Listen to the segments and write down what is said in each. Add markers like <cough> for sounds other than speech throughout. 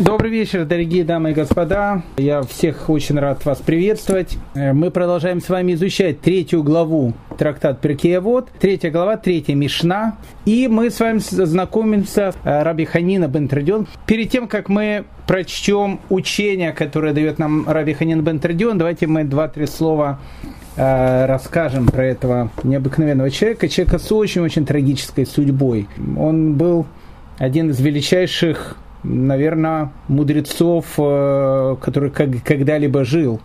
Добрый вечер, дорогие дамы и господа. Я всех очень рад вас приветствовать. Э, мы продолжаем с вами изучать третью главу трактат Перкея Вот. Третья глава, третья Мишна. И мы с вами знакомимся с э, Раби Ханина бен Тридион. Перед тем, как мы прочтем учение, которое дает нам Раби Ханин бен Тридион, давайте мы два-три слова э, расскажем про этого необыкновенного человека, человека с очень-очень трагической судьбой. Он был один из величайших наверное, мудрецов, э, который когда-либо жил.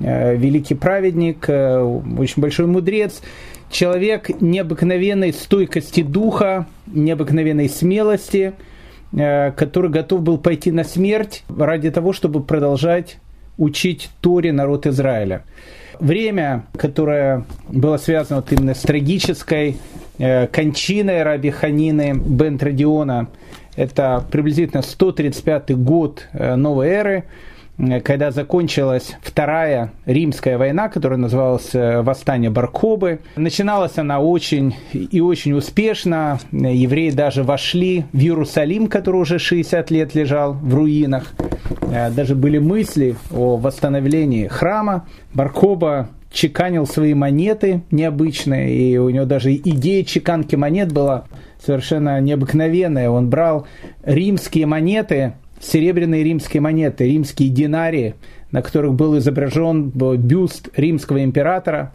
Э, великий праведник, э, очень большой мудрец, человек необыкновенной стойкости духа, необыкновенной смелости, который готов был пойти на смерть ради того, чтобы продолжать учить Торе народ Израиля. Время, которое было связано вот именно с трагической кончиной Раби Ханины бен Традиона, это приблизительно 135 год э, новой эры, э, когда закончилась Вторая Римская война, которая называлась э, «Восстание Баркобы». Начиналась она очень и очень успешно. Евреи даже вошли в Иерусалим, который уже 60 лет лежал в руинах. Даже были мысли о восстановлении храма. Баркоба чеканил свои монеты необычные, и у него даже идея чеканки монет была совершенно необыкновенная. Он брал римские монеты, серебряные римские монеты, римские динарии, на которых был изображен бюст римского императора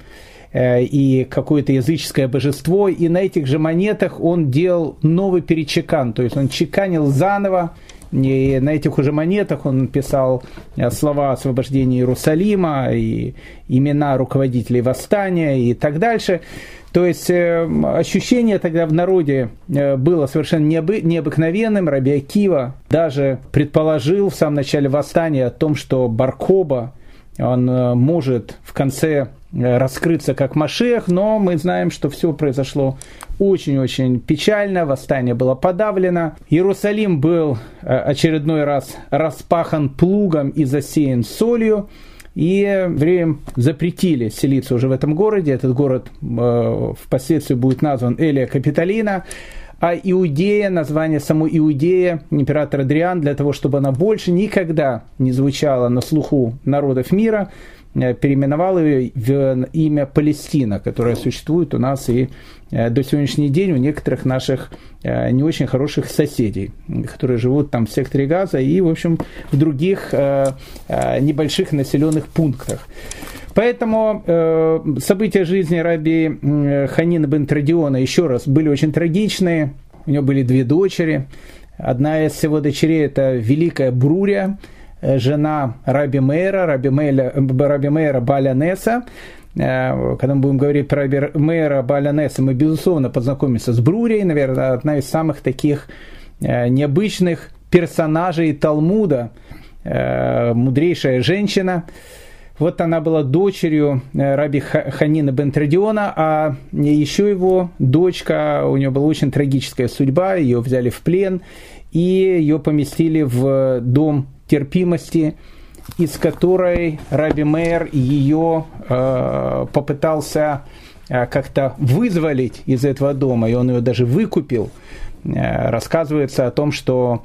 э, и какое-то языческое божество, и на этих же монетах он делал новый перечекан, то есть он чеканил заново, и на этих уже монетах он писал э, слова освобождения Иерусалима, и имена руководителей восстания и так дальше. То есть э, ощущение тогда в народе э, было совершенно необы, необыкновенным. Раби Акива даже предположил в самом начале восстания о том, что Баркоба, он э, может в конце раскрыться как Машех, но мы знаем, что все произошло очень-очень печально, восстание было подавлено. Иерусалим был очередной раз распахан плугом и засеян солью. И евреям запретили селиться уже в этом городе. Этот город э, впоследствии будет назван Элия Капитолина. А Иудея, название самой Иудея, император Адриан, для того, чтобы она больше никогда не звучала на слуху народов мира, переименовал ее в имя Палестина, которое существует у нас и э, до сегодняшний день у некоторых наших э, не очень хороших соседей, которые живут там в секторе Газа и, в общем, в других небольших населенных пунктах. Поэтому события жизни раби Ханина бен Традиона, еще раз, были очень трагичные. У него были две дочери. Одна из его дочерей – это Великая Э, жена Раби Мейра, Раби, Мейля, Раби Мейра Балянеса. Э, когда мы будем говорить про Мейра Балянеса, мы, безусловно, познакомимся с Брурей, наверное, одна из самых таких э, необычных персонажей Талмуда, мудрейшая женщина. Вот она была дочерью Раби Ханина бен Традиона, а еще его дочка, у нее была очень трагическая судьба, ее взяли в плен, и ее поместили в дом терпимости, из которой Раби Мейер ее э, попытался э, как-то вызволить из этого дома, и он ее даже выкупил. Э, рассказывается о том, что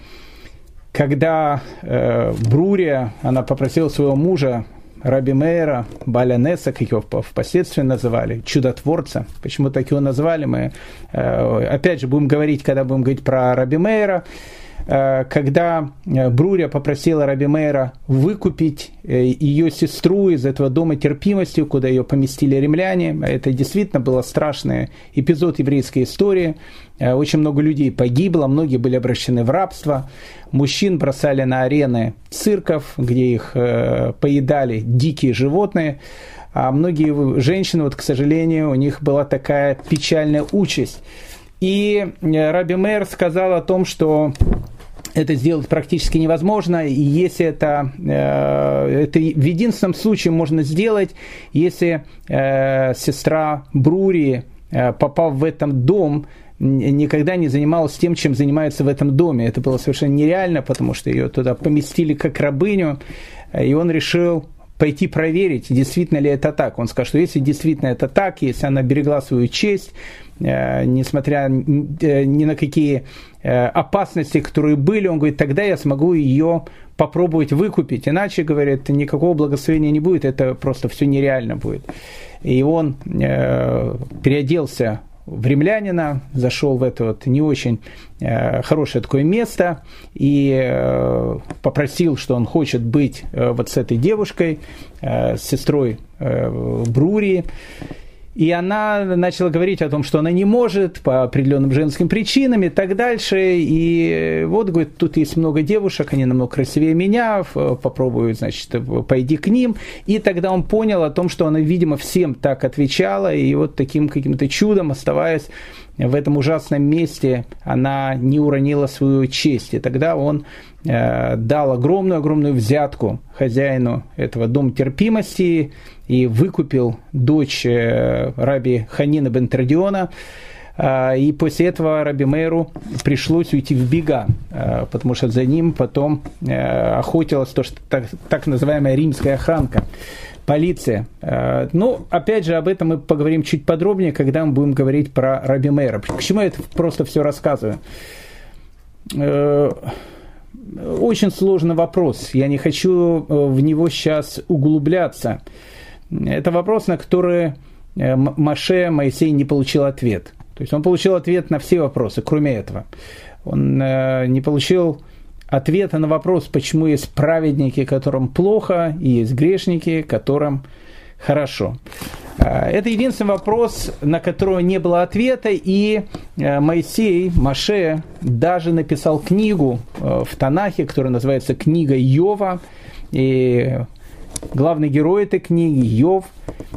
когда э, Брурия, она попросила своего мужа, Раби Мейра, Балянеса, как его впоследствии называли, чудотворца. Почему так его назвали мы? Э, опять же, будем говорить, когда будем говорить про Раби Мейра, Э, когда э, Бруря попросила Раби Мейра выкупить э, ее сестру из этого дома терпимости, куда ее поместили римляне. Это действительно был страшный эпизод еврейской истории. Очень много людей погибло, многие были обращены в рабство. Мужчин бросали на арены цирков, где их поедали дикие животные. А многие женщины, вот, к сожалению, у них была такая печальная участь. И Раби Мэр сказал о том, что это сделать практически невозможно, и если это, э, это в единственном случае можно сделать, если э, сестра Брури, э, попав в этом дом, никогда не занималась тем, чем занимается в этом доме. Это было совершенно нереально, потому что ее туда поместили как рабыню, и он решил пойти проверить, действительно ли это так. Он сказал, что если действительно это так, если она берегла свою честь, э, несмотря ни на какие опасности, которые были, он говорит, тогда я смогу ее попробовать выкупить. Иначе, говорит, никакого благословения не будет, это просто все нереально будет. И он переоделся в римлянина, зашел в это вот не очень э, хорошее такое место и э, попросил, что он хочет быть э, вот с этой девушкой, э, с сестрой э, Брури. И она начала говорить о том, что она не может по определенным женским причинам и так дальше. И вот, говорит, тут есть много девушек, они намного красивее меня, попробую, значит, пойди к ним. И тогда он понял о том, что она, видимо, всем так отвечала, и вот таким каким-то чудом, оставаясь в этом ужасном месте, она не уронила свою честь. И тогда он э, дал огромную-огромную взятку хозяину этого дома терпимости, и выкупил дочь э, раби Ханина бен Традиона, а, и после этого Раби Мейру пришлось уйти в бега, а, потому что за ним потом э, охотилась то, что так, так называемая римская охранка, полиция. А, ну, опять же, об этом мы поговорим чуть подробнее, когда мы будем говорить про Раби Мейра. К чему я это просто все рассказываю? Э, очень сложный вопрос. Я не хочу в него сейчас углубляться. Это вопрос, на который э, Маше Моисей не получил ответ. То есть он получил ответ на все вопросы, кроме этого. Он э, не получил ответа на вопрос, почему есть праведники, которым плохо, и есть грешники, которым хорошо. Э, это единственный вопрос, на который не было ответа, и Моисей, Маше, даже написал книгу в Танахе, которая называется «Книга Йова», и главный герой этой книги, Йов,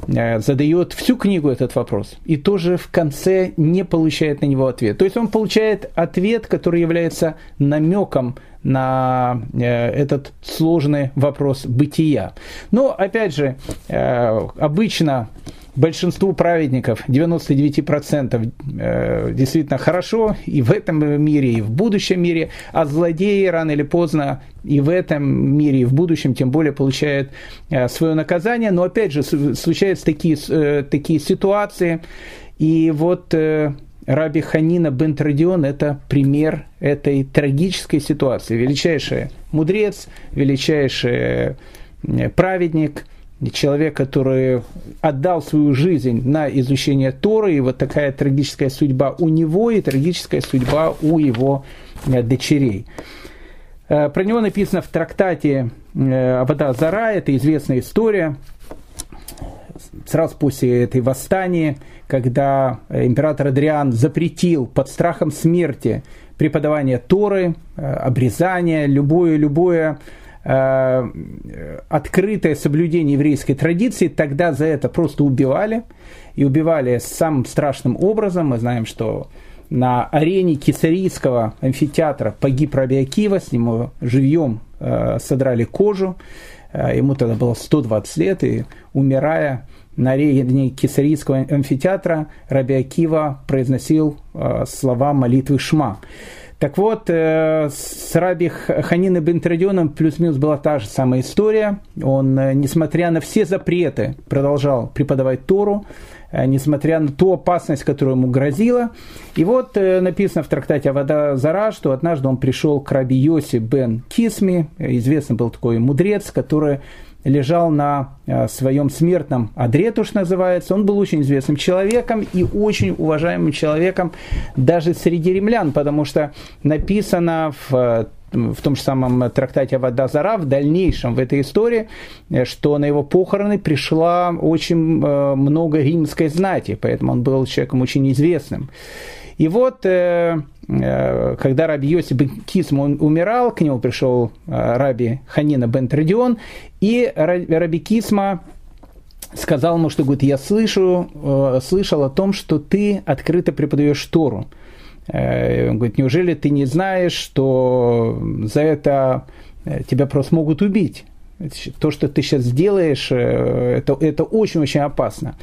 э, задает всю книгу этот вопрос и тоже в конце не получает на него ответ. То есть он получает ответ, который является намеком на э, этот сложный вопрос бытия. Но, опять же, э, обычно большинству праведников, 99% э, действительно хорошо и в этом мире, и в будущем мире, а злодеи рано или поздно и в этом мире, и в будущем тем более получают э, свое наказание. Но опять же, случаются такие, такие ситуации, и вот Раби Ханина бен Традион – это пример этой трагической ситуации. Величайший мудрец, величайший праведник – человек, который отдал свою жизнь на изучение Торы, и вот такая трагическая судьба у него и трагическая судьба у его э, дочерей. Э, про него написано в трактате э, Абада Зара, это известная история, сразу после этой восстания, когда император Адриан запретил под страхом смерти преподавание Торы, обрезание, любое, любое Э, открытое соблюдение еврейской традиции, тогда за это просто убивали. И убивали самым страшным образом. Мы знаем, что на арене Кесарийского амфитеатра погиб Раби Акива, с него живьем э, содрали кожу. Э, ему тогда было 120 лет, и умирая на арене Кесарийского амфитеатра, Раби Акива произносил э, слова молитвы Шма. Так вот, э, с Раби Ханина бен Традионом плюс-минус была та же самая история. Он, несмотря на все запреты, продолжал преподавать Тору, несмотря на ту опасность, которая ему грозила. И вот написано в трактате Авада Зара, что однажды он пришел к Раби Йоси бен Кисми, известный был такой мудрец, который лежал на э, своем смертном одре, то, что называется. Он был очень известным человеком и очень уважаемым человеком даже среди римлян, потому что написано в э, в том же самом трактате Вода Зара, в дальнейшем в этой истории, э, что на его похороны пришла очень много римской знати, поэтому он был человеком очень известным. И вот, э, э, когда раби Йосиф бен Кисм умирал, к нему пришел э, раби Ханина бен Традион, и раби Кисма сказал ему, что говорит, я слышу, слышал о том, что ты открыто преподаешь Тору. Он говорит, неужели ты не знаешь, что за это тебя просто могут убить? то, что ты сейчас делаешь, э, это, очень-очень опасно.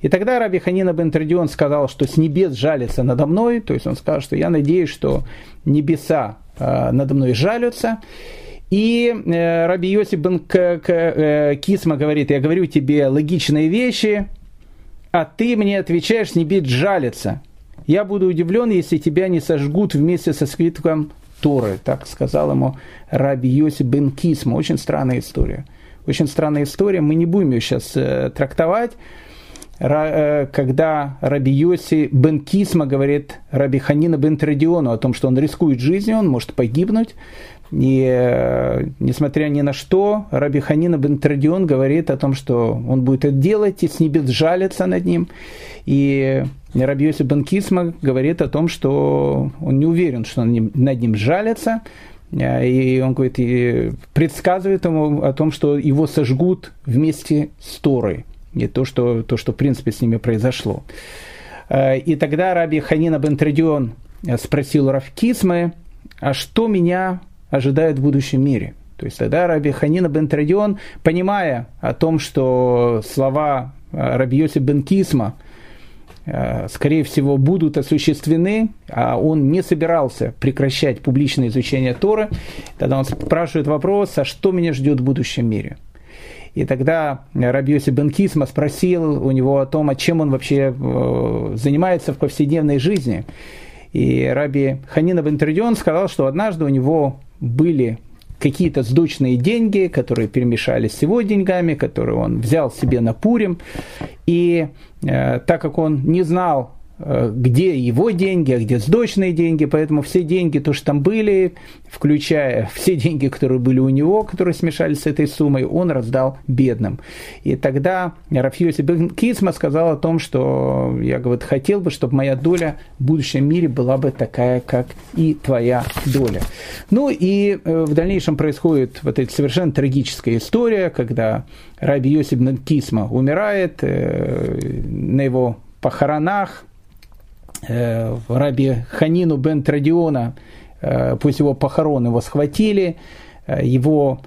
И тогда Раби Ханина бен Традион сказал, что с небес жалится надо мной, то есть он сказал, что я надеюсь, что небеса э, надо мной жалятся. И э, Раби Йосиф бен э, Кисма говорит, я говорю тебе логичные вещи, а ты мне отвечаешь, не бить жалиться. Я буду удивлен, если тебя не сожгут вместе со свитком Торы. Так сказал ему Раби Йосиф бен Кисма. Очень странная история. Очень странная история. Мы не будем ее сейчас э, трактовать. Э, когда Раби Йоси бен Кисма говорит Раби Ханина бен Традиону о том, что он рискует жизнью, он может погибнуть. И э, несмотря ни на что, Раби Ханина бен Традион говорит о том, что он будет это делать, и с небес жалится над ним. И Раби Йоси бен Кисма говорит о том, что он не уверен, что над ним жалится. Э, и он говорит, и предсказывает ему о том, что его сожгут вместе с Торой и то, что, то, что в принципе с ними произошло. Э, и тогда Раби Ханина бен Традион спросил Равкисмы, а что меня ожидает в будущем мире? То есть тогда Раби Ханина бен Традион, понимая о том, что слова э, Раби Йосиф бен Кисма, э, скорее всего, будут осуществлены, а он не собирался прекращать публичное изучение Торы, тогда он спрашивает вопрос, а что меня ждет в будущем мире? И тогда Рабьоси Бен Кисма спросил у него о том, о чем он вообще э, занимается в повседневной жизни. И Раби Ханина Бен Тридион сказал, что однажды у него были какие-то сдочные деньги, которые перемешались с его деньгами, которые он взял себе на Пурим. И э, так как он не знал, где его деньги, а где сдочные деньги, поэтому все деньги, то, что там были, включая все деньги, которые были у него, которые смешались с этой суммой, он раздал бедным. И тогда Рафьоси бен Кисма сказал о том, что я говорит, хотел бы, чтобы моя доля в будущем мире была бы такая, как и твоя доля. Ну и э, в дальнейшем происходит вот эта совершенно трагическая история, когда Раби Йосиф бен Кисма умирает, э, на его похоронах э, раби Ханину бен Традиона, э, пусть его похорон его схватили, э, его,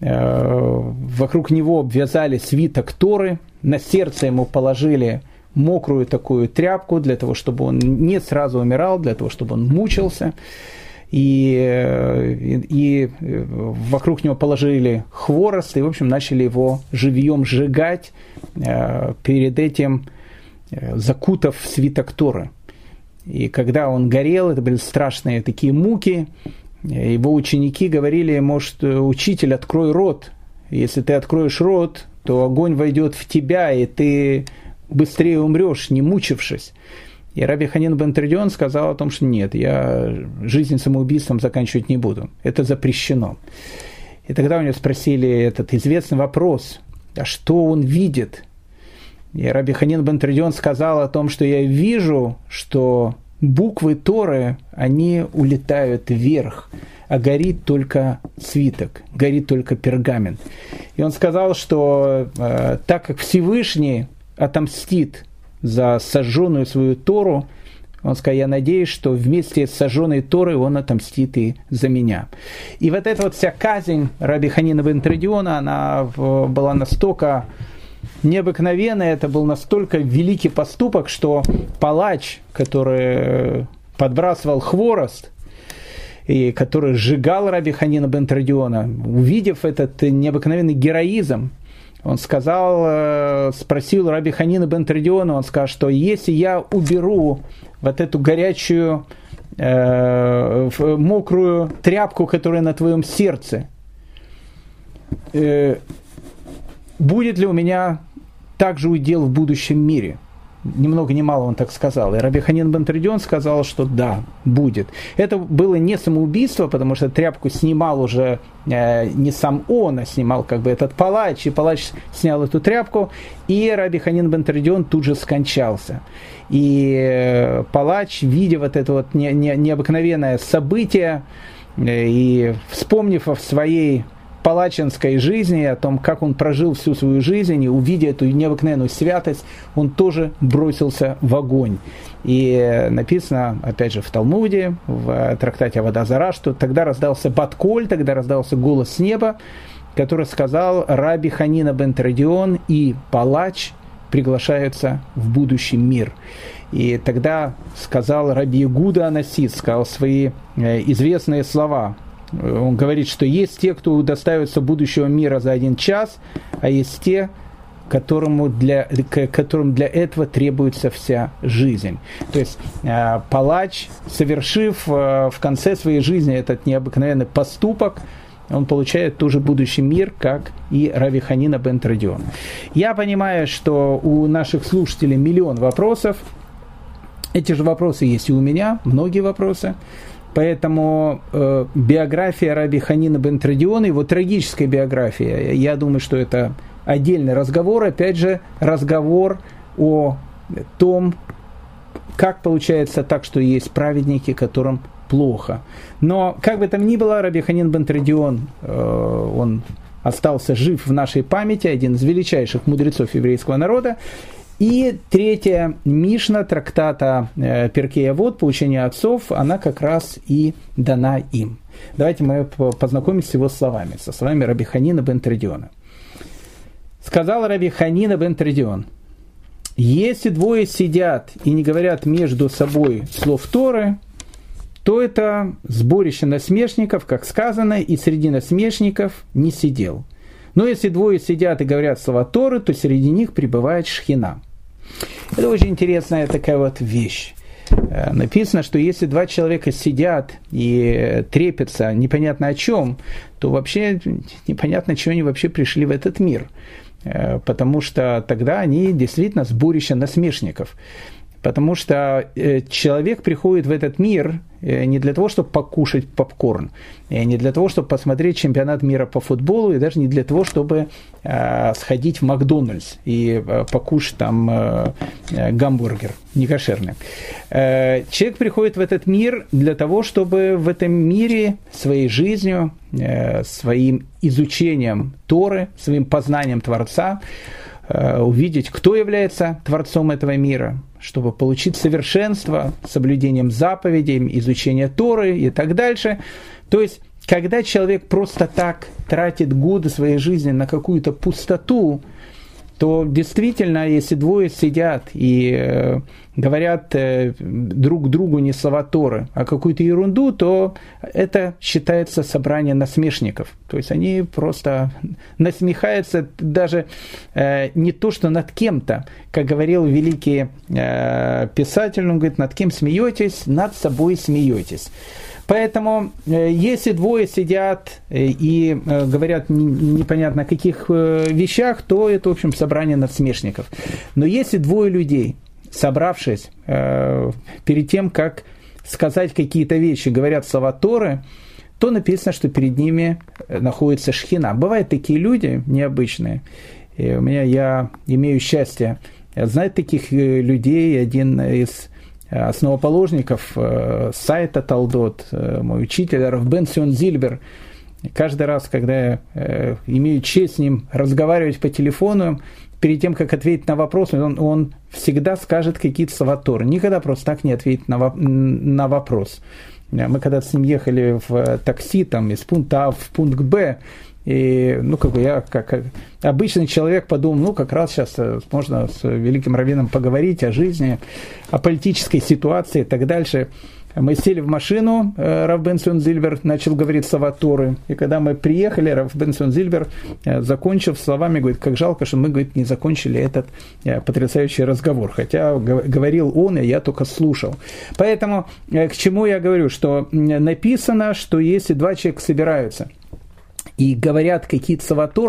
э, вокруг него обвязали свиток Торы, на сердце ему положили мокрую такую тряпку для того, чтобы он не сразу умирал, для того, чтобы он мучился. И, и, и вокруг него положили хворост и, в общем, начали его живьем сжигать, перед этим закутав свиток Торы. И когда он горел, это были страшные такие муки. Его ученики говорили, может, учитель, открой рот. Если ты откроешь рот, то огонь войдет в тебя, и ты быстрее умрешь, не мучившись. И Раби Ханин бен Тридион сказал о том, что нет, я жизнь самоубийством заканчивать не буду. Это запрещено. И тогда у него спросили этот известный вопрос, а что он видит? И Раби Ханин бен Тридион сказал о том, что я вижу, что буквы Торы, они улетают вверх, а горит только свиток, горит только пергамент. И он сказал, что э, так как Всевышний отомстит за сожженную свою Тору, он сказал, я надеюсь, что вместе с сожженной Торой он отомстит и за меня. И вот эта вот вся казнь Раби Ханина бен Тридиона, она была настолько необыкновенно, это был настолько великий поступок, что палач, который подбрасывал хворост, и который сжигал Раби Ханина бен Традиона, увидев этот необыкновенный героизм, он сказал, э, спросил Раби Ханина бен Традиона, он сказал, что если я уберу вот эту горячую, э, мокрую тряпку, которая на твоем сердце, э, будет ли у меня также удел в будущем мире? Ни много ни мало он так сказал. И Раби Ханин Бентридион сказал, что да, будет. Это было не самоубийство, потому что тряпку снимал уже э, не сам он, а снимал как бы этот палач, и палач снял эту тряпку, и Раби Ханин Бентридион тут же скончался. И э, палач, видя вот это вот не, не, необыкновенное событие, э, и вспомнив о своей палачинской жизни, о том, как он прожил всю свою жизнь, и увидя эту необыкновенную святость, он тоже бросился в огонь. И написано, опять же, в Талмуде, в трактате Вода Зара, что тогда раздался Батколь, тогда раздался голос с неба, который сказал Раби Ханина бен Традион и палач приглашаются в будущий мир. И тогда сказал Раби Гуда Анасид, сказал свои э, известные слова, Он говорит, что есть те, кто удостаивается будущего мира за один час, а есть те, которому для, которым для этого требуется вся жизнь. То есть э, палач, совершив э, в конце своей жизни этот необыкновенный поступок, он получает тоже будущий мир, как и Рави Ханина бен Традион. Я понимаю, что у наших слушателей миллион вопросов. Эти же вопросы есть и у меня, многие вопросы. Поэтому э, биография Раби Ханина бен Традиона, его трагическая биография, я думаю, что это отдельный разговор, опять же, разговор о том, как получается так, что есть праведники, которым плохо. Но, как бы там ни было, Раби Ханин Бентрадион, э, он остался жив в нашей памяти, один из величайших мудрецов еврейского народа. И третья Мишна трактата э, Перкея Вот, поучение отцов, она как раз и дана им. Давайте мы познакомимся с его словами, со словами Раби Ханина бен Тредиона. Сказал Раби Ханина бен Тредион, если двое сидят и не говорят между собой слов Торы, то это сборище насмешников, как сказано, и среди насмешников не сидел. Но если двое сидят и говорят слова Торы, то среди них пребывает шхина. Это очень интересная такая вот вещь. Э, написано, что если два человека сидят и трепятся непонятно о чем, то вообще непонятно, чего они вообще пришли в этот мир. Э, потому что тогда они действительно сборище насмешников. Потому что э, человек приходит в этот мир э, не для того, чтобы покушать попкорн, не для того, чтобы посмотреть чемпионат мира по футболу, и даже не для того, чтобы сходить в Макдональдс и покушать там гамбургер некошерный. Человек приходит в этот мир для того, чтобы в этом мире своей жизнью, своим изучением Торы, своим познанием Творца, Э, увидеть, кто является Творцом этого мира, чтобы получить совершенство соблюдением заповедей, изучение Торы и так дальше. То есть, когда человек просто так тратит годы своей жизни на какую-то пустоту, то действительно, если двое сидят и э, говорят э, друг другу не слова Торы, а какую-то ерунду, то это считается собрание насмешников. То есть они просто насмехаются даже э, не то, что над кем-то, как говорил великий писатель, он говорит, над кем смеетесь, над собой смеетесь. Поэтому, э, если двое сидят э, и э, говорят непонятно о каких вещах, то это, в общем, собрание надсмешников. Но если двое людей, собравшись перед тем, как сказать какие-то вещи, говорят слова Торы, то написано, что перед ними находится шхина. Бывают такие люди необычные. И у меня я имею счастье знать таких людей. Один из основоположников э, сайта Талдот, э, мой учитель Равбен Сион Зильбер. Каждый раз, когда я э, имею честь с ним разговаривать по телефону, перед тем, как ответить на вопрос, он, он всегда скажет какие-то слова Торы. Никогда просто так не ответит на, на вопрос. Мы когда с ним ехали в такси там, из пункта А в пункт Б, и, ну, как бы я, как, обычный человек, подумал, ну, как раз сейчас э, можно с великим раввином поговорить о жизни, о политической ситуации и так дальше. Мы сели в машину, э, Раф Бенсон Зильбер начал говорить слова Торы. И когда мы приехали, Раф Бенсон Зильбер, э, закончив словами, говорит, как жалко, что мы, говорит, не закончили этот потрясающий разговор. Хотя говорил он, и я только слушал. Поэтому к чему я говорю, что написано, что если два человека собираются – и говорят какие-то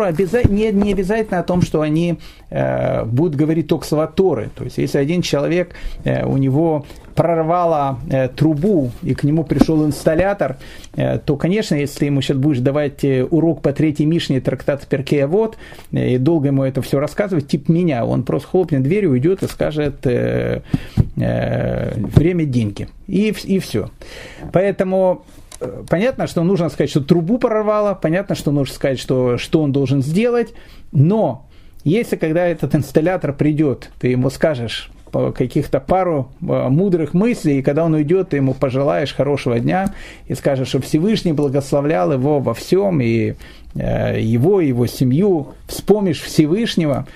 обязательно, не, не обязательно о том, что они э, будут говорить только слова То есть, если один человек, э, у него прорвало э, трубу, и к нему пришел инсталлятор, э, то, конечно, если ты ему сейчас будешь давать э, урок по третьей Мишне трактат Перкея Вот, э, и долго ему это все рассказывать, тип меня, он просто хлопнет дверью, уйдет и скажет э, э, время деньги. И, и все. Поэтому понятно, что нужно сказать, что трубу прорвало, понятно, что нужно сказать, что, что он должен сделать, но если когда этот инсталлятор придет, ты ему скажешь каких-то пару э, мудрых мыслей, и когда он уйдет, ты ему пожелаешь хорошего дня и скажешь, что Всевышний благословлял его во всем, и э, его, и его семью, вспомнишь Всевышнего,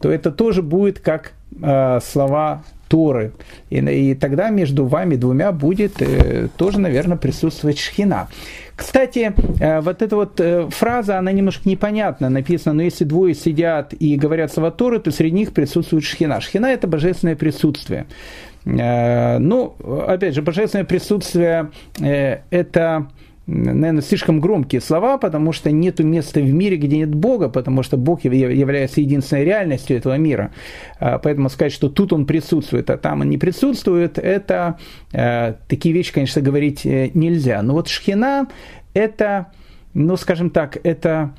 то это тоже будет как э, слова Торы. И, и тогда между вами двумя будет э, тоже, наверное, присутствовать шхина. Кстати, э, вот эта вот э, фраза, она немножко непонятна, написано, но если двое сидят и говорят слова Торы, то среди них присутствует шхина. Шхина – это божественное присутствие. Э, ну, опять же, божественное присутствие – это наверное, слишком громкие слова, потому что нет места в мире, где нет Бога, потому что Бог является единственной реальностью этого мира. А, поэтому сказать, что тут он присутствует, а там он не присутствует, это э, такие вещи, конечно, говорить э, нельзя. Но вот шхина – это, ну, скажем так, это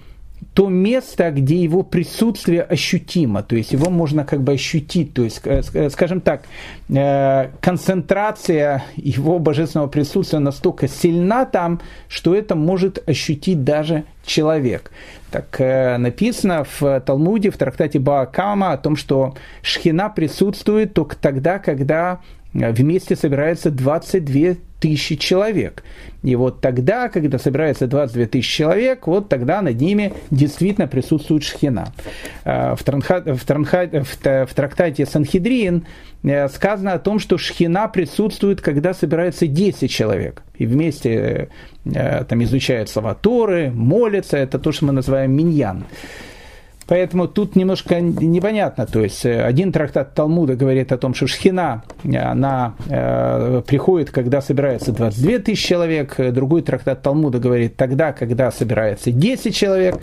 то место, где его присутствие ощутимо, то есть его можно как бы ощутить, то есть, э, э, скажем так, э, концентрация его божественного присутствия настолько сильна там, что это может ощутить даже человек. Так написано в Талмуде, в трактате Баакама о том, что шхина присутствует только тогда, когда вместе собирается 22 тысячи человек. И вот тогда, когда собирается 22 тысячи человек, вот тогда над ними действительно присутствует шхина. А, в, Транха, в, Транха, в, в трактате Санхедрин э, сказано о том, что шхина присутствует, когда собирается 10 человек. И вместе э, там изучают слова Торы, молятся. Это то, что мы называем миньян. Поэтому тут немножко непонятно. То есть э, один трактат Талмуда говорит о том, что шхина, она э, приходит, когда собирается 22 тысячи человек. Другой трактат Талмуда говорит тогда, когда собирается 10 человек.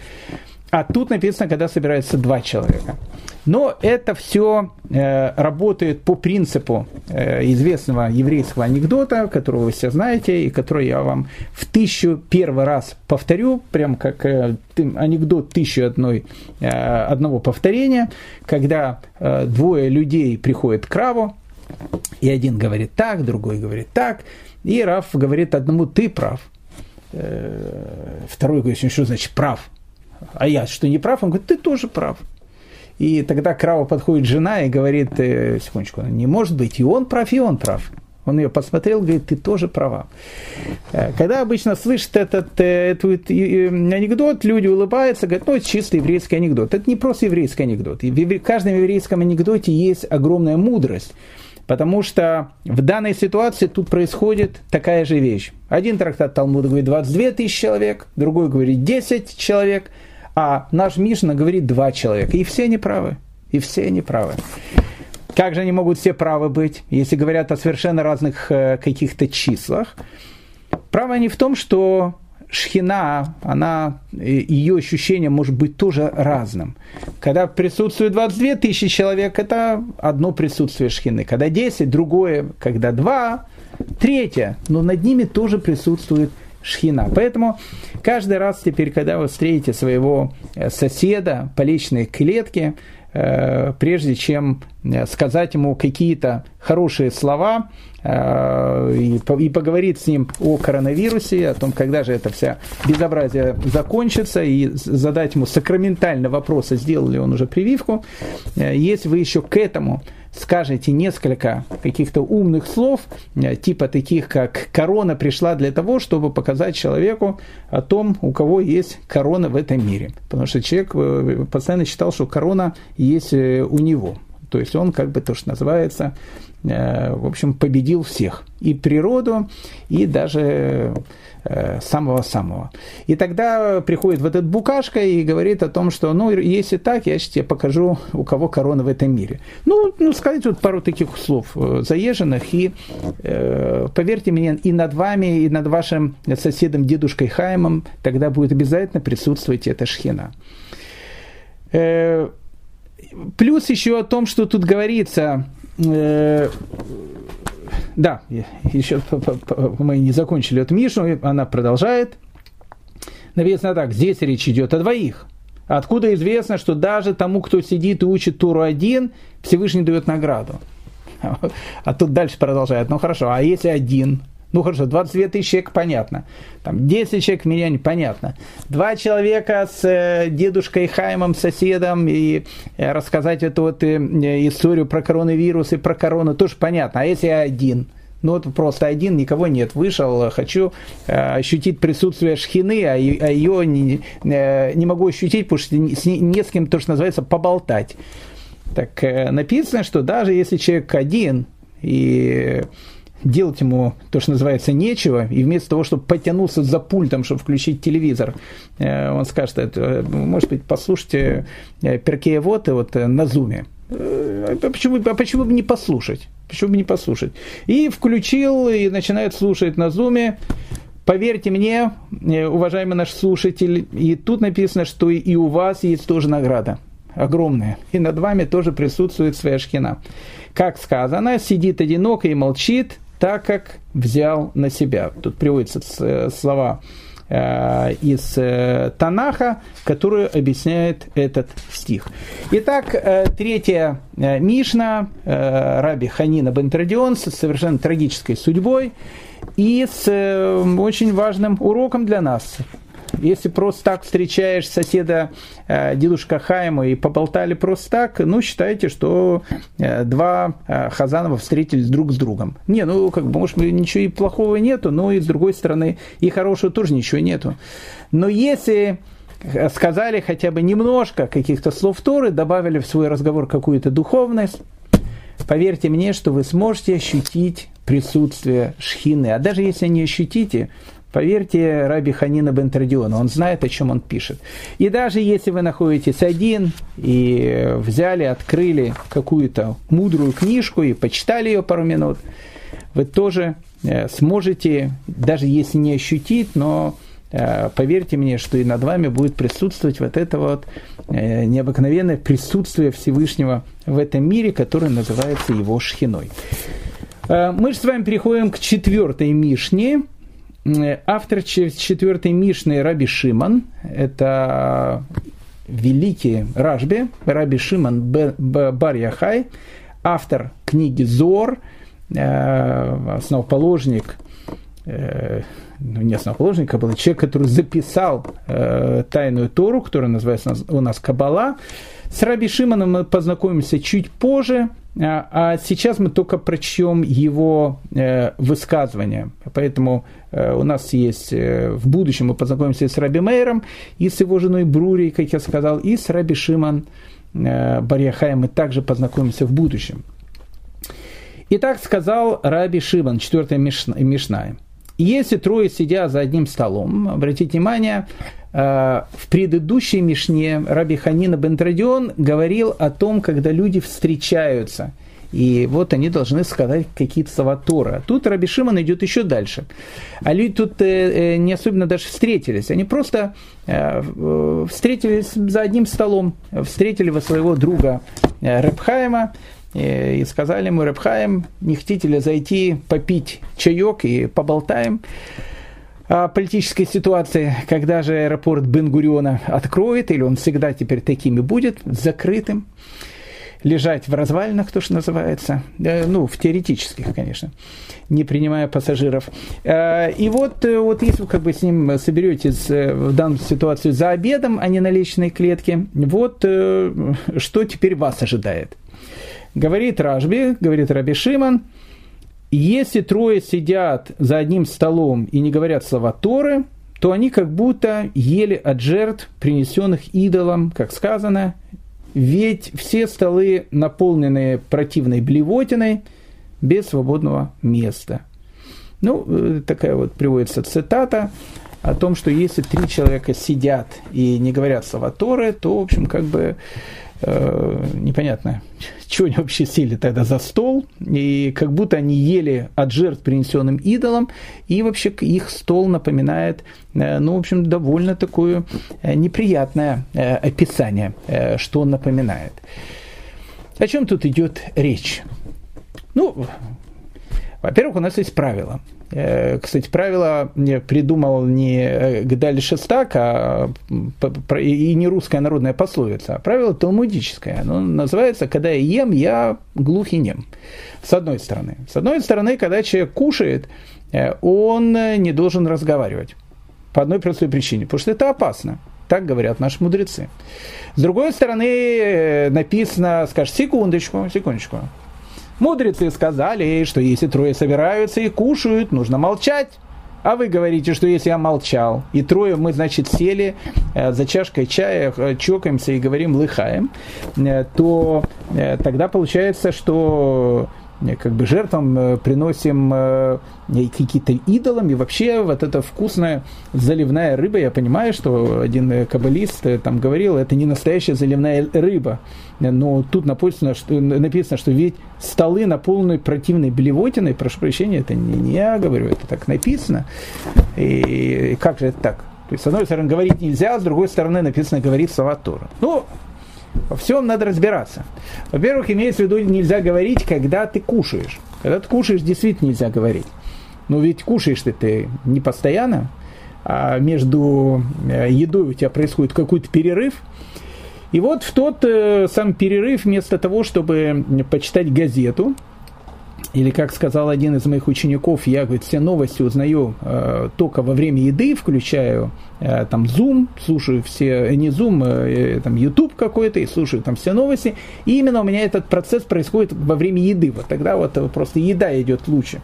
А тут написано, когда собирается два человека. Но это все э, работает по принципу э, известного еврейского анекдота, которого вы все знаете, и который я вам в тысячу первый раз повторю, прям как э, анекдот тысячу одной, э, одного повторения, когда э, двое людей приходят к Раву, и один говорит так, другой говорит так, и Рав говорит одному, ты прав. Э, второй говорит, что значит прав? А я что, не прав? Он говорит, ты тоже прав. И тогда к Раву подходит жена и говорит, э, секундочку, не может быть, и он прав, и он прав. Он ее посмотрел, говорит, ты тоже права. Э, когда обычно слышат этот, э, этот анекдот, люди улыбаются, говорят, ну, это чисто еврейский анекдот. Это не просто еврейский анекдот. В каждом еврейском анекдоте есть огромная мудрость. Потому что в данной ситуации тут происходит такая же вещь. Один трактат Талмуда говорит 22 тысячи человек, другой говорит 10 человек – а наш Мишна говорит два человека. И все они правы. И все они правы. Как же они могут все правы быть, если говорят о совершенно разных э, каких-то числах? Правы они в том, что шхина, она, ее ощущение может быть тоже разным. Когда присутствует 22 тысячи человек, это одно присутствие шхины. Когда 10, другое. Когда 2, третье. Но над ними тоже присутствует шхина. Поэтому каждый раз теперь, когда вы встретите своего э, соседа по личной клетке, э, прежде чем э, сказать ему какие-то хорошие слова и поговорить с ним о коронавирусе, о том, когда же это вся безобразие закончится, и задать ему сакраментальный вопрос, а сделал ли он уже прививку, если вы еще к этому скажете несколько каких-то умных слов, э, типа таких, как «корона пришла для того, чтобы показать человеку о том, у кого есть корона в этом мире». Потому что человек э, постоянно считал, что корона есть э, у него. То есть он, как бы то, что называется, в общем, победил всех. И природу, и даже Э, самого-самого. И тогда приходит вот этот букашка и говорит о том, что, ну, если так, я сейчас тебе покажу, у кого корона в этом мире. Ну, ну сказать вот пару таких слов э, заезженных, и э, поверьте мне, и над вами, и над вашим соседом, дедушкой Хаймом, тогда будет обязательно присутствовать эта шхина. Э, плюс еще о том, что тут говорится, э, да, еще мы не закончили эту Мишу, она продолжает. Написано так, здесь речь идет о двоих. Откуда известно, что даже тому, кто сидит и учит Туру один, Всевышний дает награду. <laughs> А тут дальше продолжает. Ну хорошо, а если один? Ну хорошо, 22 тысячи человек, понятно. Там 10 человек в меня непонятно. Два человека с э, дедушкой Хаймом, соседом, и э, рассказать эту вот э, историю про коронавирус и про корону, тоже понятно. А если один? Ну вот просто один, никого нет. Вышел, хочу ощутить присутствие шхины, а, а ее не, не могу ощутить, потому что не, с кем, то, что называется, поболтать. Так написано, что даже если человек один и делать ему то, что называется, нечего, и вместо того, чтобы потянулся за пультом, чтобы включить телевизор, он скажет, это, может быть, послушайте Перкея Вот вот на зуме. А почему, а почему бы не послушать? Почему бы не послушать? И включил, и начинает слушать на зуме. Поверьте мне, уважаемый наш слушатель, и тут написано, что и у вас есть тоже награда огромная. И над вами тоже присутствует своя шхина. Как сказано, сидит одиноко и молчит, так как взял на себя. Тут приводятся э, слова э, из э, Танаха, которые объясняет этот стих. Итак, третья Мишна, Раби Ханина Бентрадион с совершенно трагической судьбой и с очень важным уроком для нас. Если просто так встречаешь соседа э, дедушка Хайма и поболтали просто так, ну, считайте, что э, два э, Хазанова встретились друг с другом. Не, ну, как бы, может, ничего и плохого нету, но и с другой стороны, и хорошего тоже ничего нету. Но если сказали хотя бы немножко каких-то слов Торы, добавили в свой разговор какую-то духовность, поверьте мне, что вы сможете ощутить присутствие шхины. А даже если не ощутите, Поверьте Раби Ханина Бентрадиона, он знает, о чем он пишет. И даже если вы находитесь один и взяли, открыли какую-то мудрую книжку и почитали ее пару минут, вы тоже э, сможете, даже если не ощутить, но э, поверьте мне, что и над вами будет присутствовать вот это вот э, необыкновенное присутствие Всевышнего в этом мире, который называется его шхиной. Мы же с вами переходим к четвертой Мишне, Автор четвертой Мишны Раби Шиман, это великий Рашби, Раби Шиман Бар Яхай, автор книги Зор, э, основоположник, э, ну не основоположник, а был человек, который записал э, тайную Тору, которая называется у нас Кабала. С Раби Шиманом мы познакомимся чуть позже, а, а сейчас мы только прочтем его э, высказывания. Поэтому э, у нас есть э, в будущем мы познакомимся с Раби Мейером и с его женой Брури, как я сказал, и с Раби Шиман Барьяхаем мы также познакомимся в будущем. Итак, сказал Раби Шиман, 4 Мишна. Если трое сидят за одним столом, обратите внимание, Э, в предыдущей Мишне Раби Ханина Бентрадион говорил о том, когда люди встречаются. И вот они должны сказать какие-то слова Тора. Тут Раби Шимон идет еще дальше. А люди тут э, э, не особенно даже встретились. Они просто встретились за одним столом. Встретили во своего друга Репхайма и сказали ему, Репхайм, не хотите ли зайти попить чаек и поболтаем? о политической ситуации, когда же аэропорт Бенгуриона откроет, или он всегда теперь такими будет, закрытым, лежать в развалинах, то, что называется, ну, в теоретических, конечно, не принимая пассажиров. Э, и вот, э, вот если вы как бы с ним соберетесь э, в данную ситуацию за обедом, а не на личной клетке, вот что теперь вас ожидает. Говорит Ражби, говорит Раби Шиман – если трое сидят за одним столом и не говорят слова Торы, то они как будто ели от жертв, принесенных идолам, как сказано, ведь все столы наполнены противной блевотиной без свободного места. Ну, э, такая вот приводится цитата о том, что если три человека сидят и не говорят слова Торы, то, в общем, как бы э, непонятно, <laughs> чего они вообще сели тогда за стол, и как будто они ели от жертв, принесенным идолом, и вообще их стол напоминает, э, ну, в общем, довольно такое э, неприятное описание, что он напоминает. О чем тут идет речь? Ну, во-первых, у нас есть правило – кстати, правило придумал не э, Гдаль Шестак, а и не русская народная пословица, а правило талмудическое. Оно называется «Когда я ем, я глух и нем». С одной стороны. С одной стороны, когда человек кушает, э, он не должен разговаривать. По одной простой причине. Потому что это опасно. Так говорят наши мудрецы. С другой стороны, написано, скажешь, секундочку, секундочку. Мудрецы сказали, что если трое собираются и кушают, нужно молчать. А вы говорите, что если я молчал, и трое мы, значит, сели э, за чашкой чая, э, чокаемся и говорим лыхаем, э, то тогда получается, что как бы жертвам э, приносим э, какие-то идолам, и вообще вот эта вкусная заливная рыба, я понимаю, что один э, каббалист там говорил, это не настоящая заливная рыба, но тут написано, что, написано, что ведь столы наполнены противной блевотиной, прошу прощения, это не, я говорю, это так написано, и как же это так? То есть, с одной стороны, говорить нельзя, с другой стороны, написано говорить слова Тора. Ну, во всем надо разбираться. Во-первых, имеется в виду, нельзя говорить, когда ты кушаешь. Когда ты кушаешь, действительно нельзя говорить. Но ведь кушаешь ты, ты не постоянно, а между э, едой у тебя происходит какой-то перерыв. И вот в тот э, сам перерыв, вместо того, чтобы почитать газету, или, как сказал один из моих учеников, я, говорит, все новости узнаю э, только во время еды, включаю э, там Zoom, слушаю все, не Zoom, э, там YouTube какой-то, и слушаю там все новости. И именно у меня этот процесс происходит во время еды. Вот тогда вот просто еда идет лучше.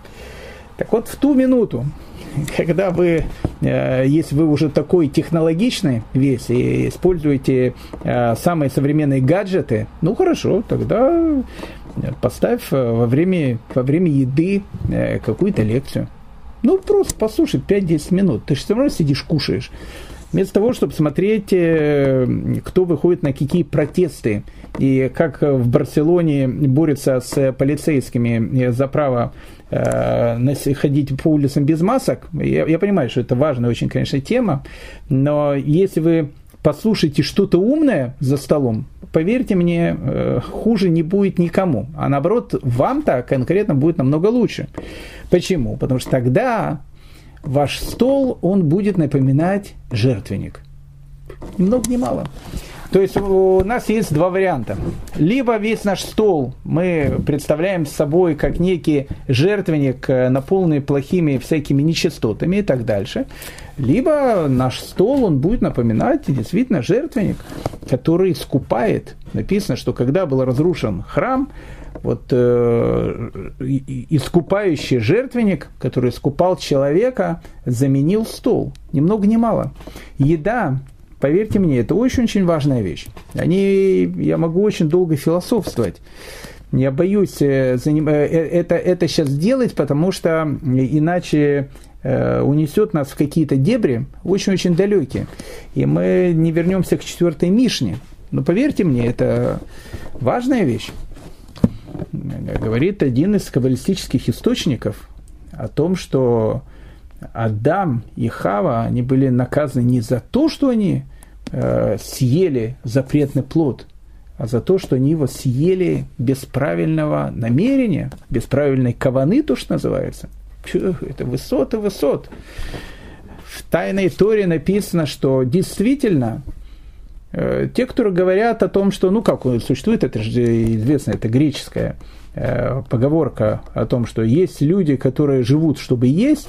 Так вот, в ту минуту, <laughs> когда вы, э, если вы уже такой технологичный весь и используете э, самые современные гаджеты, ну хорошо, тогда поставь э, во время, во время еды какую-то лекцию. Ну, просто послушай 5-10 минут. Ты же все равно сидишь, кушаешь. Вместо того, чтобы смотреть, кто выходит на какие протесты, и как в Барселоне борются с полицейскими за право э, ходить по улицам без масок. Я, я понимаю, что это важная очень, конечно, тема, но если вы послушаете что-то умное за столом, поверьте мне, э, хуже не будет никому. А наоборот, вам-то конкретно будет намного лучше. Почему? Потому что тогда ваш стол, он будет напоминать жертвенник. Ни много ни мало. То есть у нас есть два варианта. Либо весь наш стол мы представляем собой как некий жертвенник, э, наполненный плохими всякими нечистотами и так дальше. Либо наш стол, он будет напоминать действительно жертвенник, который искупает. Написано, что когда был разрушен храм, вот э, искупающий жертвенник, который искупал человека, заменил стол. Ни много ни мало. Еда Поверьте мне, это очень-очень важная вещь. Они, я могу очень долго философствовать. Я боюсь э, заним... Э, э, это, это сейчас делать, потому что иначе унесет нас в какие-то дебри очень-очень далекие. И мы не вернемся к четвертой Мишне. Но поверьте мне, это важная вещь. Говорит один из каббалистических источников о том, что Адам и Хава, они были наказаны не за то, что они э, съели запретный плод, а за то, что они его съели без правильного намерения, без правильной каваны, то, что называется. Это высоты высот. В Тайной Торе написано, что действительно э, те, которые говорят о том, что, ну как существует, это же известно, это греческая э, поговорка о том, что есть люди, которые живут, чтобы есть,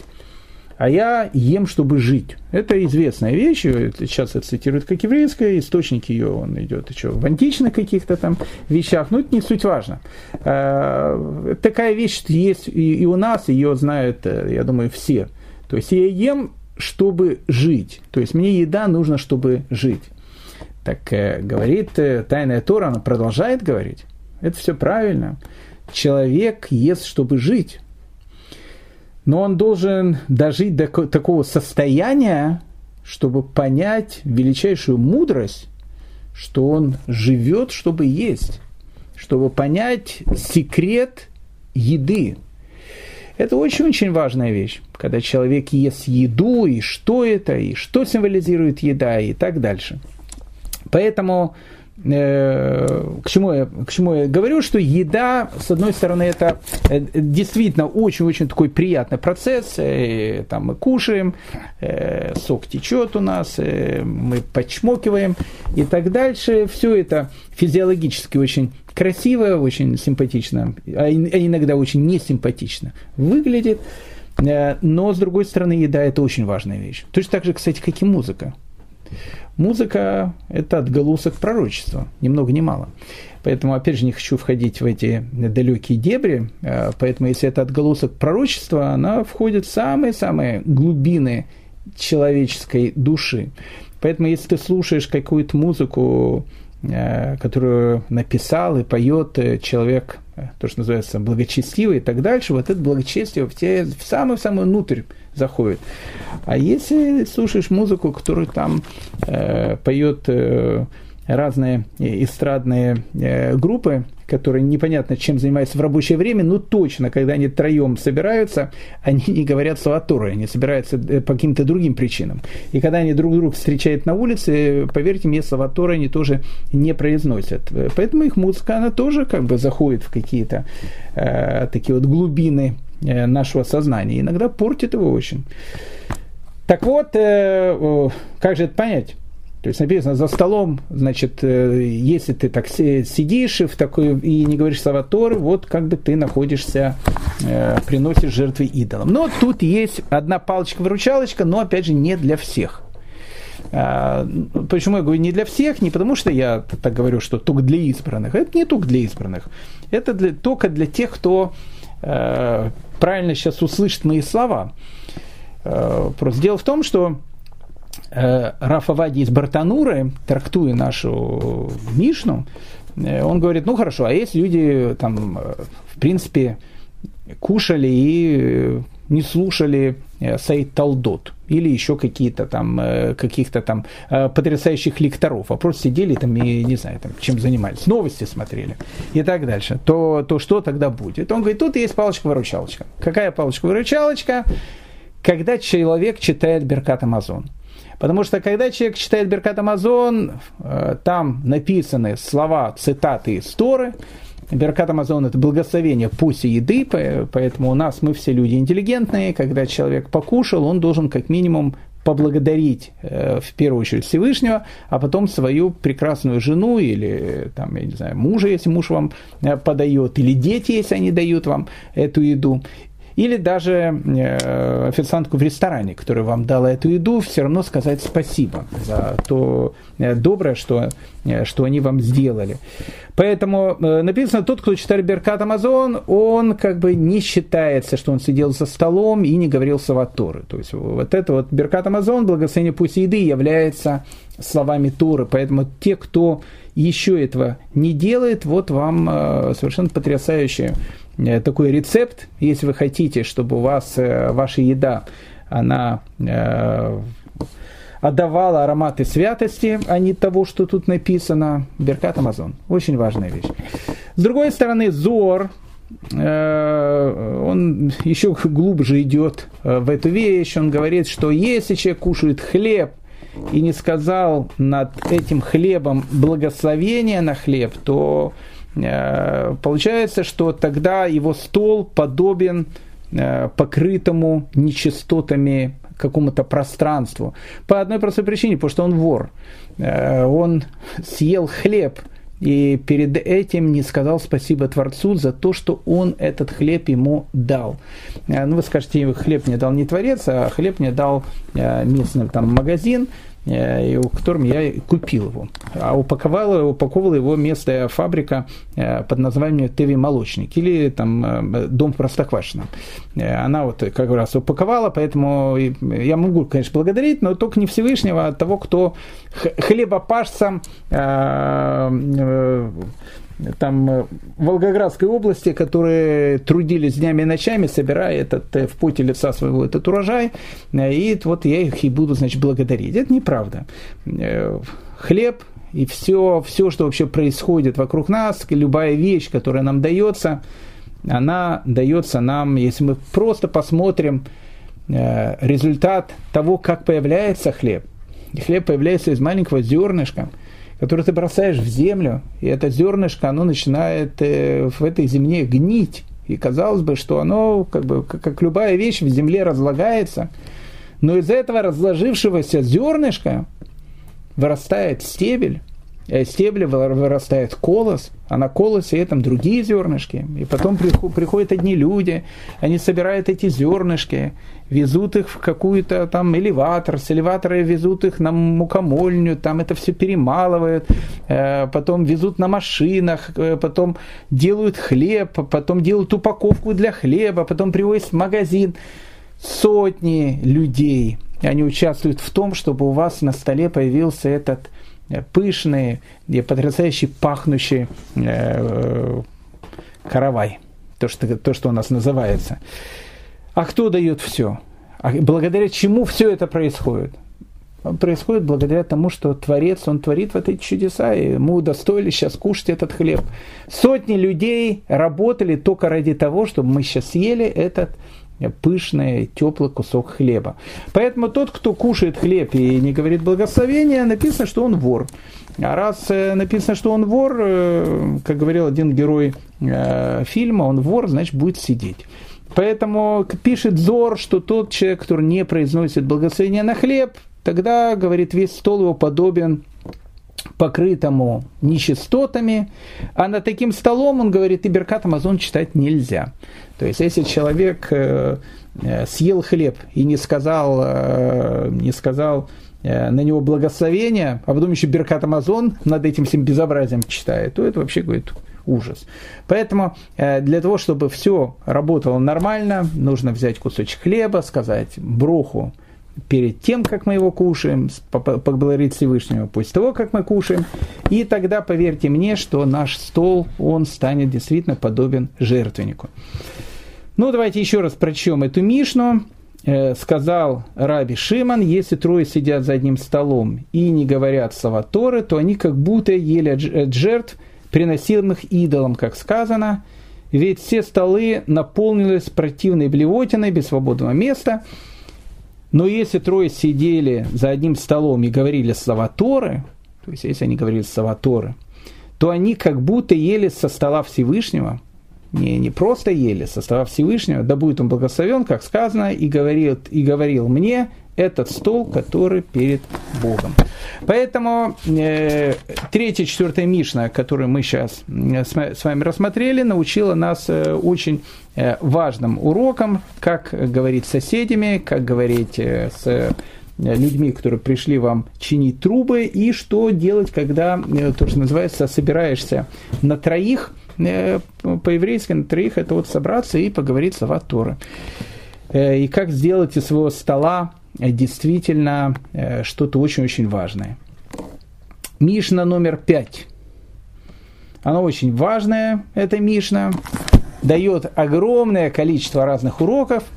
а я ем, чтобы жить. Это известная вещь, сейчас это цитирует как еврейская, источники ее, он идет еще в античных каких-то там вещах, но это не суть важно. А, такая вещь есть и у нас, ее знают, э, я думаю, все. То есть я ем, чтобы жить. То есть мне еда нужна, чтобы жить. Так э, говорит э, Тайная Тора, она продолжает говорить. Это все правильно. Человек ест, чтобы жить но он должен дожить до такого состояния, чтобы понять величайшую мудрость, что он живет, чтобы есть, чтобы понять секрет еды. Это очень-очень важная вещь, когда человек ест еду, и что это, и что символизирует еда, и так дальше. Поэтому к чему, я, к чему я говорю, что еда, с одной стороны, это э, действительно очень-очень такой приятный процесс. И, там мы кушаем, э, сок течет у нас, мы почмокиваем и так дальше. Все это физиологически очень красиво, очень симпатично, а, а иногда очень несимпатично выглядит. Но, с другой стороны, еда – это очень важная вещь. Точно так же, кстати, как и музыка. Музыка – это отголосок пророчества, ни много ни мало. Поэтому, опять же, не хочу входить в эти далекие дебри. Поэтому, если это отголосок пророчества, она входит в самые-самые глубины человеческой души. Поэтому, если ты слушаешь какую-то музыку, Э, которую написал и поет э, человек, э, то, что называется благочестивый и так дальше, вот это благочестие в, те, в самый-самый внутрь заходит. А если слушаешь музыку, которую там э, поет э, разные эстрадные э, группы, которые непонятно чем занимаются в рабочее время, но точно, когда они троем собираются, они не говорят слова Торы, они собираются э, по каким-то другим причинам. И когда они друг друга встречают на улице, поверьте мне, слова Торы они тоже не произносят. Поэтому их музыка, она тоже как бы заходит в какие-то э, такие вот глубины э, нашего сознания. Иногда портит его очень. Так вот, э, как же это понять? То есть написано за столом, значит, э, если ты так сидишь в такой и не говоришь слова Торы, вот как бы ты находишься, э, приносишь жертвы идолам. Но тут есть одна палочка-выручалочка, но опять же не для всех. А, почему я говорю не для всех? Не потому что я так говорю, что только для избранных. Это не только для избранных. Это для, только для тех, кто э, правильно сейчас услышит мои слова. Э, просто дело в том, что Э, Рафа Вади из Бартануры, трактуя нашу Мишну, э, он говорит, ну хорошо, а есть люди, там, э, в принципе, кушали и не слушали Саид Талдот или еще какие-то там, каких-то там потрясающих лекторов, а просто сидели там и, не знаю, там, чем занимались, новости смотрели и так дальше, то, то что тогда будет? Он говорит, тут есть палочка-выручалочка. Какая палочка-выручалочка? Когда человек читает Беркат Амазон – Потому что когда человек читает Беркат Амазон, э, там написаны слова, цитаты из Торы. Беркат Амазон – это благословение после еды, поэтому у нас мы все люди интеллигентные. Когда человек покушал, он должен как минимум поблагодарить э, в первую очередь Всевышнего, а потом свою прекрасную жену или там, я не знаю, мужа, если муж вам э, подает, или дети, если они дают вам эту еду или даже э, официантку в ресторане, которая вам дала эту еду, все равно сказать спасибо за то э, доброе, что, э, что они вам сделали. Поэтому написано, тот, кто читает Беркат Амазон, он как бы не считается, что он сидел за столом и не говорил Саваторы. То есть вот это вот Беркат Амазон, благословение пусть еды, является словами Торы. Поэтому те, кто еще этого не делает, вот вам совершенно потрясающее такой рецепт, если вы хотите, чтобы у вас э, ваша еда, она э, отдавала ароматы святости, а не того, что тут написано. Беркат Амазон. Очень важная вещь. С другой стороны, Зор, он еще глубже идет в эту вещь. Он говорит, что если человек кушает хлеб и не сказал над этим хлебом благословение на хлеб, то Э, получается, что тогда его стол подобен э, покрытому нечистотами какому-то пространству. По одной простой причине, потому что он вор. Э, он съел хлеб и перед этим не сказал спасибо Творцу за то, что он этот хлеб ему дал. Ну, вы скажете, хлеб мне дал не Творец, а хлеб мне дал местный там магазин, Э, и у которым я купил его. А упаковала, упаковывала его местная фабрика э, под названием Теви Молочник или там э, Дом в Простоквашино. Она вот как раз упаковала, поэтому я могу, конечно, благодарить, но только не Всевышнего, а того, кто хлебопашцам там э, Волгоградской области, которые трудились днями и ночами, собирая этот э, в поте лица своего этот урожай, э, и вот я их и буду, значит, благодарить. Это неправда. Хлеб и все, все, что вообще происходит вокруг нас, любая вещь, которая нам дается, она дается нам, если мы просто посмотрим результат того, как появляется хлеб. И хлеб появляется из маленького зернышка – которое ты бросаешь в землю, и это зернышко, оно начинает э, в этой земле гнить. И казалось бы, что оно, как, бы, как любая вещь, в земле разлагается. Но из этого разложившегося зернышка вырастает стебель, стебля вырастает колос, а на колосе этом другие зернышки. И потом приходят одни люди, они собирают эти зернышки, везут их в какую-то там элеватор, с элеватора везут их на мукомольню, там это все перемалывают, э, потом везут на машинах, э, потом делают хлеб, потом делают упаковку для хлеба, потом привозят в магазин. Сотни людей, они участвуют в том, чтобы у вас на столе появился этот Э, пышные и потрясающий пахнущий э, каравай, то что, то, что у нас называется. А кто дает все? А благодаря чему все это происходит? Происходит благодаря тому, что Творец, Он творит вот эти чудеса, и мы удостоили сейчас кушать этот хлеб. Сотни людей работали только ради того, чтобы мы сейчас съели этот пышный, теплый кусок хлеба. Поэтому тот, кто кушает хлеб и не говорит благословения, написано, что он вор. А раз э, написано, что он вор, э, как говорил один герой э, фильма, он вор, значит, будет сидеть. Поэтому пишет Зор, что тот человек, который не произносит благословения на хлеб, тогда, говорит, весь стол его подобен покрытому нечистотами, а над таким столом, он говорит, и Беркат Амазон читать нельзя. То есть, если человек э, э, съел хлеб и не сказал, э, не сказал на него благословения, а потом еще Беркат Амазон над этим всем безобразием читает, то это вообще, говорит, ужас. Поэтому для того, чтобы все работало нормально, нужно взять кусочек хлеба, сказать броху перед тем, как мы его кушаем, поблагодарить Всевышнего после того, как мы кушаем, и тогда, поверьте мне, что наш стол, он станет действительно подобен жертвеннику. Ну, давайте еще раз прочтем эту Мишну. Э, сказал Раби Шиман, если трое сидят за одним столом и не говорят слова Торы, то они как будто ели от жертв, приносимых идолам, как сказано, ведь все столы наполнились противной блевотиной без свободного места – но если трое сидели за одним столом и говорили слова Торы, то есть если они говорили слова Торы, то они как будто ели со стола Всевышнего, не, не просто ели со стола Всевышнего, да будет он благословен, как сказано, и говорил, и говорил мне, этот стол, который перед Богом. Поэтому э, третья, четвертая Мишна, которую мы сейчас э, с вами рассмотрели, научила нас э, очень важным урокам, как говорить с соседями, как говорить э, с э, людьми, которые пришли вам чинить трубы, и что делать, когда, э, то, что называется, собираешься на троих, э, по-еврейски на троих, это вот собраться и поговорить слова Торы. И как сделать из своего стола Э, действительно э, что-то очень-очень важное. Мишна номер пять. Она очень важная, эта Мишна. Дает огромное количество разных уроков –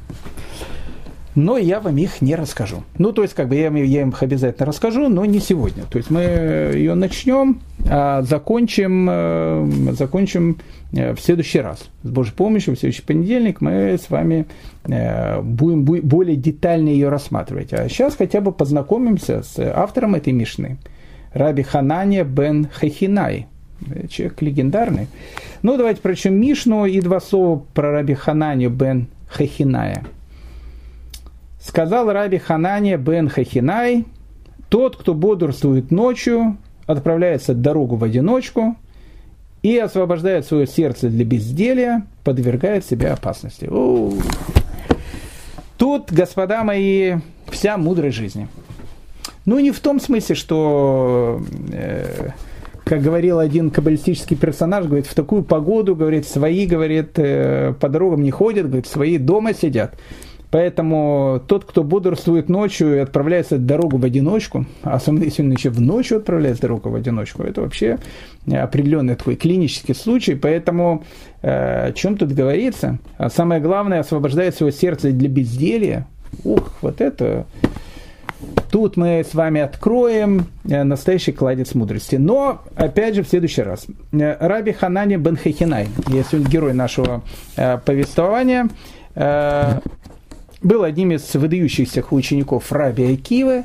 но я вам их не расскажу. Ну, то есть, как бы я, я им их обязательно расскажу, но не сегодня. То есть, мы ее начнем, а закончим, э, закончим э, в следующий раз. С Божьей помощью, в следующий понедельник мы с вами э, будем более детально ее рассматривать. А сейчас хотя бы познакомимся с автором этой Мишны, Раби Ханания бен Хахинай, человек легендарный. Ну, давайте прочтем Мишну и два слова про Раби Хананию бен Хахиная – Сказал Раби Ханания бен Хахинай, тот, кто бодрствует ночью, отправляется дорогу в одиночку и освобождает свое сердце для безделия, подвергает себя опасности. У-у-у. Тут, господа мои, вся мудрость жизни. Ну, не в том смысле, что, э, как говорил один каббалистический персонаж, говорит, в такую погоду, говорит, свои, говорит, э, по дорогам не ходят, говорит, свои дома сидят. Поэтому тот, кто бодрствует ночью и отправляется в дорогу в одиночку, особенно если он еще в ночью отправляется в дорогу в одиночку, это вообще определенный такой клинический случай. Поэтому э, о чем тут говорится? А самое главное, освобождает свое сердце для безделья. Ух, вот это... Тут мы с вами откроем э, настоящий кладец мудрости. Но, опять же, в следующий раз. Э, Раби Ханани бен Хахинай, если он герой нашего э, повествования, был одним из выдающихся учеников Раби Акивы,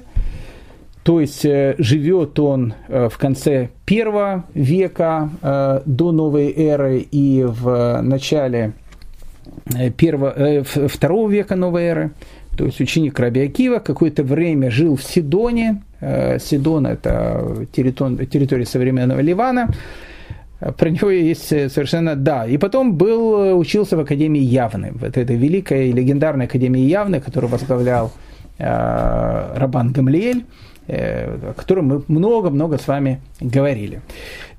то есть живет он в конце первого века до новой эры и в начале первого, второго века новой эры. То есть ученик Раби Акива какое-то время жил в Сидоне, Сидон – это территория, современного Ливана. Про него есть совершенно да. И потом был, учился в Академии Явны, в этой, великой и легендарной Академии Явны, которую возглавлял э, Рабан Гамлиэль, э, о котором мы много-много с вами говорили.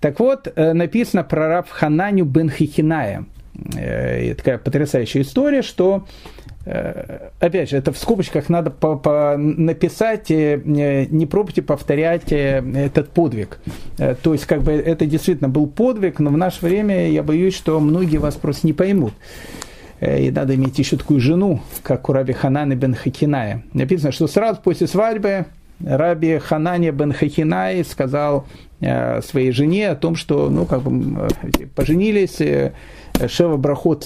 Так вот, э, написано про раб Хананю бен Хихиная. Э, такая потрясающая история, что Э, опять же, это в скобочках надо по, по написать, э, не пробуйте повторять э, этот подвиг. То есть, как бы это действительно был подвиг, но в наше время я боюсь, что многие вас просто не поймут. И надо иметь еще такую жену, как у раби Хананы бен Хакиная. Написано, что сразу после свадьбы раби Ханане бен Хакинай сказал своей жене о том, что, ну, как бы, поженились, Шева Брахот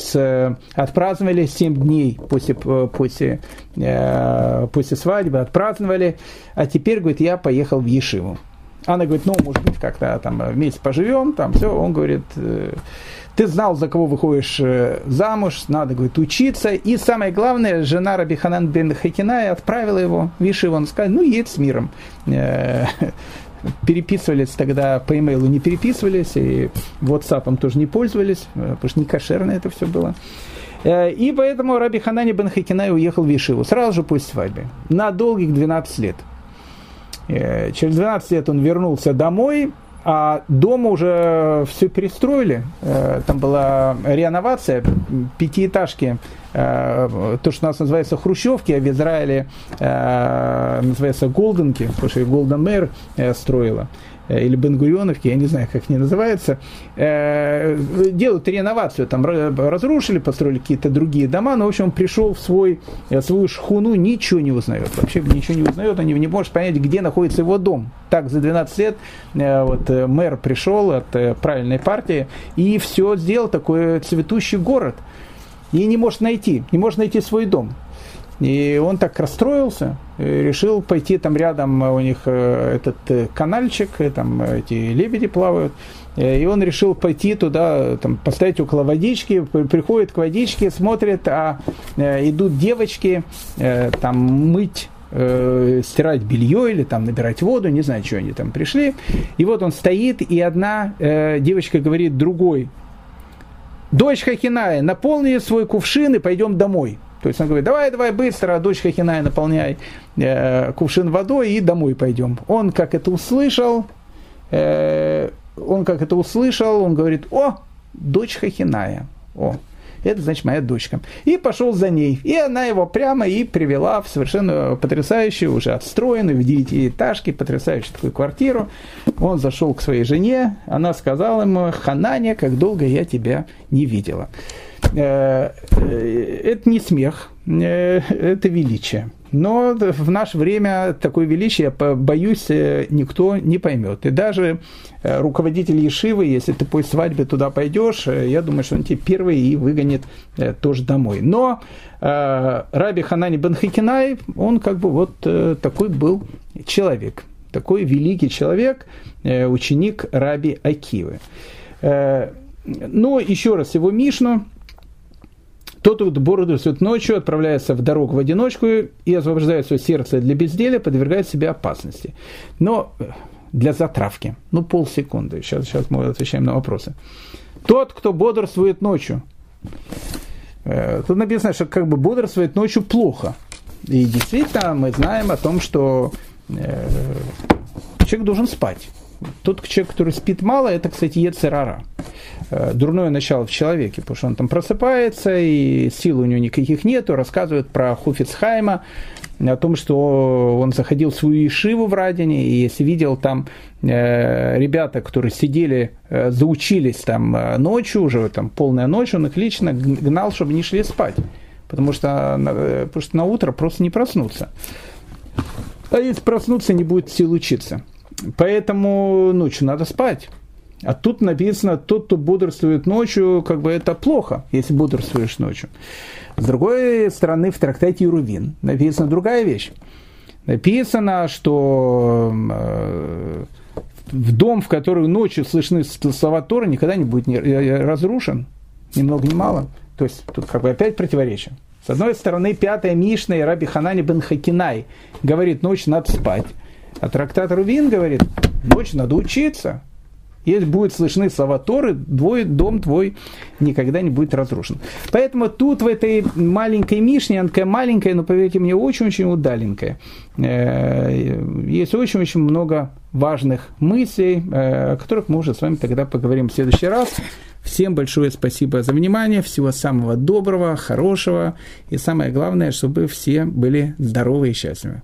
отпраздновали 7 дней после, после, э, после свадьбы, отпраздновали, а теперь, говорит, я поехал в Ешиву. Она говорит, ну, может быть, как-то там вместе поживем, там все. Он говорит, «Э, ты знал, за кого выходишь э, замуж, надо, говорит, учиться. И самое главное, жена Раби Ханан бен Хакиная отправила его в Ешиву. Он сказал, ну, едь с миром переписывались тогда по имейлу не переписывались, и WhatsApp тоже не пользовались, э, потому что не кошерно это все было. Э, и поэтому Раби Ханани бен Хакинай уехал в Ешиву сразу же после свадьбы, на долгих 12 лет. Э, через 12 лет он вернулся домой, а дома уже все перестроили. Там была реновация, пятиэтажки Э, то, что у нас называется хрущевки, а в Израиле э, называется голденки, потому что Голден Мэр э, строила. Или Бенгурионовки, я не знаю, как они называются, делают реновацию, там разрушили, построили какие-то другие дома, но, в общем, пришел в свой, свою шхуну, ничего не узнает, вообще ничего не узнает, он не может понять, где находится его дом. Так, за 12 лет вот мэр пришел от правильной партии и все сделал такой цветущий город – и не может найти, не может найти свой дом. И он так расстроился, решил пойти там рядом, у них э, этот э, канальчик, там эти лебеди плавают, и он решил пойти туда, там, поставить около водички, приходит к водичке, смотрит, а э, идут девочки там мыть стирать белье или там набирать воду, не знаю, что они там пришли. И вот он стоит, и одна э, девочка говорит другой, дочь Хахиная, наполни свой кувшин и пойдем домой. То есть он говорит, давай, давай быстро, дочь Хахиная, наполняй э, кувшин водой и домой пойдем. Он как это услышал, э, он как это услышал, он говорит, о, дочь Хахиная, о, это значит моя дочка. И пошел за ней. И она его прямо и привела в совершенно потрясающую, уже отстроенную, в девятиэтажке, потрясающую такую квартиру. Он зашел к своей жене, она сказала ему, Хананя, как долго я тебя не видела. Э, э, это не смех, это величие. Но в наше время такое величие, боюсь, никто не поймет. И даже руководитель Ешивы, если ты по свадьбе туда пойдешь, я думаю, что он тебе первый и выгонит тоже домой. Но Раби Ханани бен Хикинай, он как бы вот такой был человек, такой великий человек, ученик Раби Акивы. Но еще раз его Мишну, тот, кто бодрствует ночью, отправляется в дорогу в одиночку и освобождает свое сердце для безделия, подвергает себя опасности. Но э, для затравки. Ну, полсекунды. Сейчас, сейчас мы отвечаем на вопросы. Тот, кто бодрствует ночью. Э, тут написано, что как бы бодрствует ночью плохо. И действительно, мы знаем о том, что э, человек должен спать. Тот человек, который спит мало, это, кстати, Ецерара. Э, дурное начало в человеке, потому что он там просыпается, и сил у него никаких нету, рассказывает про Хуфицхайма, о том, что он заходил в свою Ишиву в Радине, и если видел там э, ребята, которые сидели, э, заучились там э, ночью, уже там полная ночь, он их лично гнал, чтобы не шли спать, потому что, э, потому что на утро просто не проснуться. А если проснуться, не будет сил учиться. Поэтому ночью надо спать. А тут написано, тот, кто бодрствует ночью, как бы это плохо, если бодрствуешь ночью. С другой стороны, в трактате Юрувин написана другая вещь. Написано, что э, в дом, в который ночью слышны слова Тора, никогда не будет э, разрушен, ни много ни мало. То есть тут как бы опять противоречие. С одной стороны, пятая Мишна и Раби Ханани бен Хакинай говорит, ночь надо спать. А трактат Рувин говорит, дочь, надо учиться. Если будут слышны слова Торы, твой дом твой никогда не будет разрушен. Поэтому тут в этой маленькой Мишне, она такая маленькая, но поверьте мне, очень-очень удаленькая. Э, есть очень-очень много важных мыслей, э, о которых мы уже с вами тогда поговорим в следующий раз. Всем большое спасибо за внимание, всего самого доброго, хорошего и самое главное, чтобы все были здоровы и счастливы.